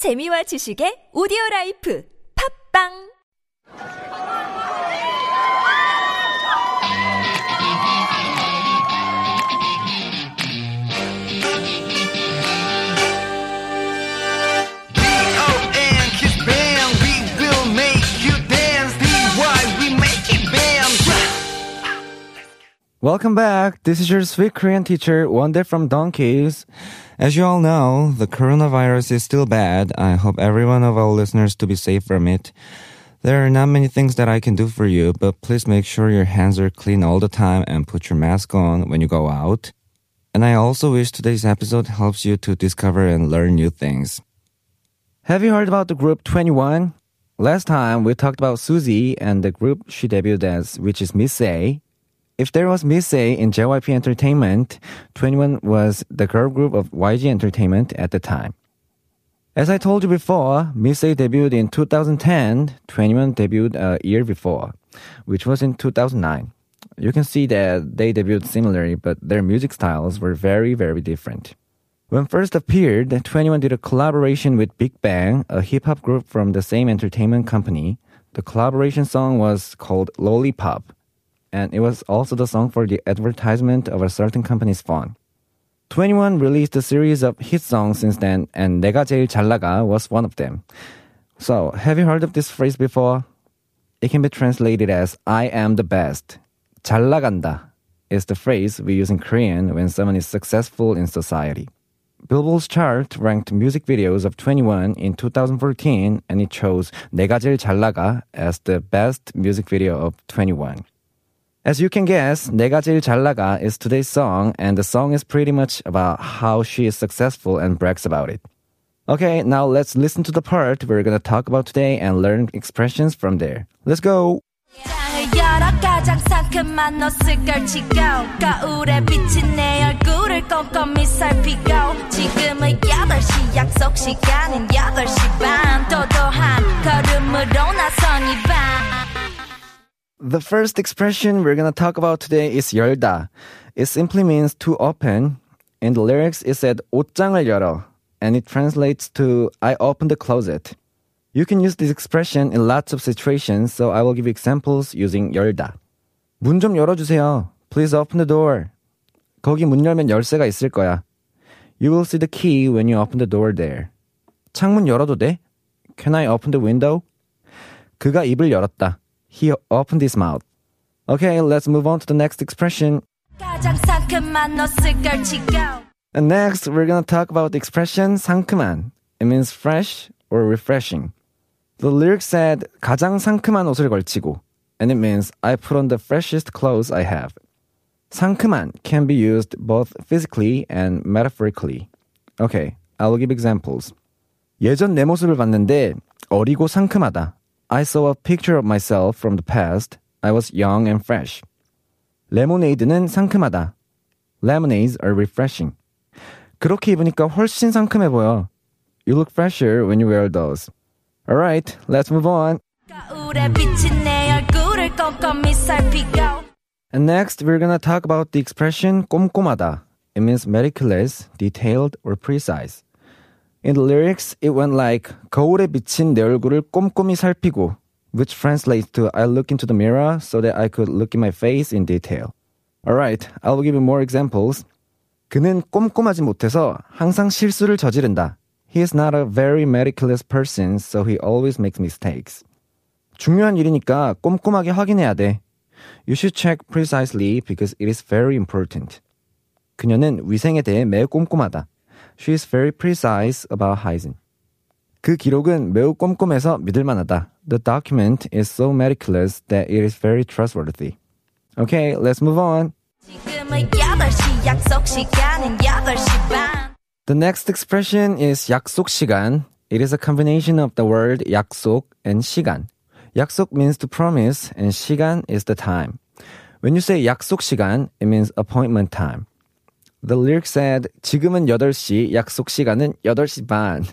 재미와 지식의 오디오 라이프 팝빵 B-O-N Kiss Band, we will make you dance. D-Y, we make it bam. Welcome back. This is your sweet Korean teacher, Wonder from Donkeys. As you all know, the coronavirus is still bad. I hope every one of our listeners to be safe from it. There are not many things that I can do for you, but please make sure your hands are clean all the time and put your mask on when you go out. And I also wish today's episode helps you to discover and learn new things. Have you heard about the group 2NE1? Last time we talked about Suzy and the group she debuted as, which is Miss A. If there was Miss A in JYP Entertainment, 2NE1 was the girl group of YG Entertainment at the time. As I told you before, Miss A debuted in 2010, 2NE1 debuted a year before, which was in 2009. You can see that they debuted similarly, but their music styles were very, very different. When first appeared, 2NE1 did a collaboration with Big Bang, a hip hop group from the same entertainment company. The collaboration song was called Lollipop, and it was also the song for the advertisement of a certain company's phone. 2NE1 released a series of hit songs since then, and 내가 제일 잘 나가 was one of them. So, have you heard of this phrase before? It can be translated as I am the best. 잘 나간다 is the phrase we use in Korean when someone is successful in society. Billboard's chart ranked music videos of 2NE1 in 2014 and it chose 내가 제일 잘 나가 as the best music video of 2NE1. As you can guess, 내가 제일 잘 나가 is today's song and the song is pretty much about how she is successful and brags about it. Okay, now let's listen to the part we're gonna talk about today and learn expressions from there. Let's go! The first expression we're gonna talk about today is 열다. It simply means to open. In the lyrics, it said 옷장을 열어, and it translates to I open the closet. You can use this expression in lots of situations, so I will give examples using 열다. 문 좀 열어주세요. Please open the door. 거기 문 열면 열쇠가 있을 거야. You will see the key when you open the door there. 창문 열어도 돼? Can I open the window? 그가 입을 열었다. He opened his mouth. Okay, let's move on to the next expression. 가장 상큼한 옷을 걸치고 And next, we're gonna talk about the expression 상큼한. It means fresh or refreshing. The lyric said 가장 상큼한 옷을 걸치고, and it means I put on the freshest clothes I have. 상큼한 can be used both physically and metaphorically. Okay, I will give examples. 예전 내 모습을 봤는데 어리고 상큼하다. I saw a picture of myself from the past. I was young and fresh. 레모네이드는 상큼하다. Lemonades are refreshing. 그렇게 입으니까 훨씬 상큼해 보여. You look fresher when you wear those. Alright, let's move on. 거울에 비친 내 얼굴을 꼼꼼히 살피고 And next, we're gonna talk about the expression 꼼꼼하다. It means meticulous, detailed, or precise. In the lyrics, it went like 거울에 비친 내 얼굴을 꼼꼼히 살피고, which translates to I look into the mirror so that I could look in my face in detail. Alright, I'll give you more examples. 그는 꼼꼼하지 못해서 항상 실수를 저지른다. He is not a very meticulous person, so he always makes mistakes. 중요한 일이니까 꼼꼼하게 확인해야 돼. You should check precisely because it is very important. 그녀는 위생에 대해 매우 꼼꼼하다. She is very precise about hygiene. 그 기록은 매우 꼼꼼해서 믿을만하다. The document is so meticulous that it is very trustworthy. Okay, let's move on. 지금은 8시 약속 시간은 8시 반 The next expression is 약속 시간. It is a combination of the word 약속 and 시간. 약속 means to promise and 시간 is the time. When you say 약속 시간, it means appointment time. The lyric said 지금은 8시, 약속 시간은 8시 반.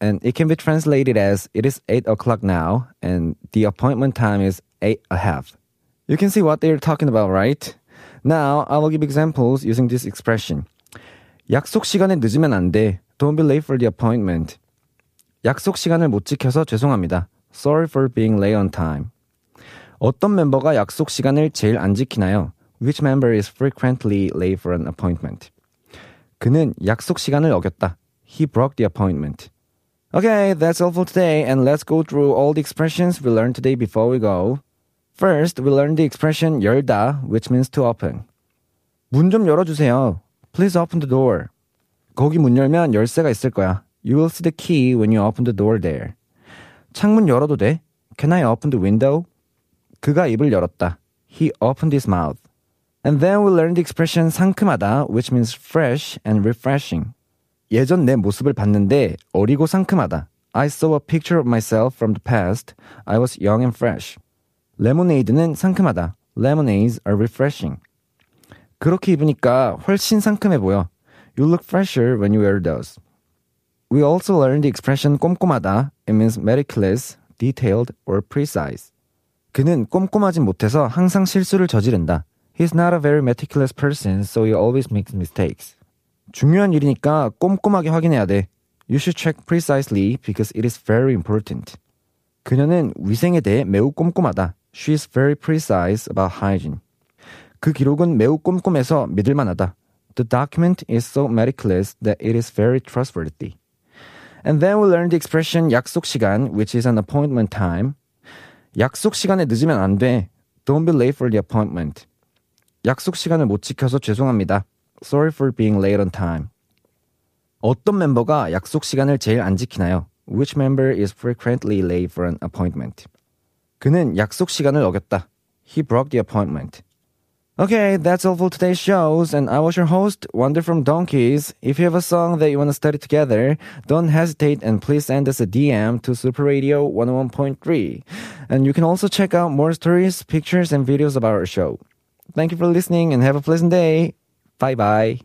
And it can be translated as it is 8 o'clock now and the appointment time is 8 a half. You can see what they're talking about, right? Now, I will give examples using this expression. 약속 시간에 늦으면 안 돼. Don't be late for the appointment. 약속 시간을 못 지켜서 죄송합니다. Sorry for being late on time. 어떤 멤버가 약속 시간을 제일 안 지키나요? Which member is frequently late for an appointment? 그는 약속 시간을 어겼다. He broke the appointment. Okay, that's all for today, and let's go through all the expressions we learned today before we go. First, we learned the expression 열다, which means to open. 문 좀 열어주세요. Please open the door. 거기 문 열면 열쇠가 있을 거야. You will see the key when you open the door there. 창문 열어도 돼? Can I open the window? 그가 입을 열었다. He opened his mouth. And then we learned the expression 상큼하다, which means fresh and refreshing. 예전 내 모습을 봤는데 어리고 상큼하다. I saw a picture of myself from the past. I was young and fresh. 레모네이드는 상큼하다. Lemonades are refreshing. 그렇게 입으니까 훨씬 상큼해 보여. You look fresher when you wear those. We also learned the expression 꼼꼼하다. It means meticulous, detailed, or precise. 그는 꼼꼼하진 못해서 항상 실수를 저지른다. He's not a very meticulous person, so he always makes mistakes. 중요한 일이니까 꼼꼼하게 확인해야 돼. You should check precisely because it is very important. 그녀는 위생에 대해 매우 꼼꼼하다. She is very precise about hygiene. 그 기록은 매우 꼼꼼해서 믿을만하다. The document is so meticulous that it is very trustworthy. And then we learned the expression 약속 시간, which is an appointment time. 약속 시간에 늦으면 안 돼. Don't be late for the appointment. 약속 시간을 못 지켜서 죄송합니다. Sorry for being late on time. 어떤 멤버가 약속 시간을 제일 안 지키나요? Which member is frequently late for an appointment? 그는 약속 시간을 어겼다. He broke the appointment. Okay, that's all for today's shows, and I was your host, Wonder from Donkeys. If you have a song that you want to study together, don't hesitate and please send us a DM to Super Radio 101.3. And you can also check out more stories, pictures, and videos about our show. Thank you for listening and have a pleasant day. Bye bye.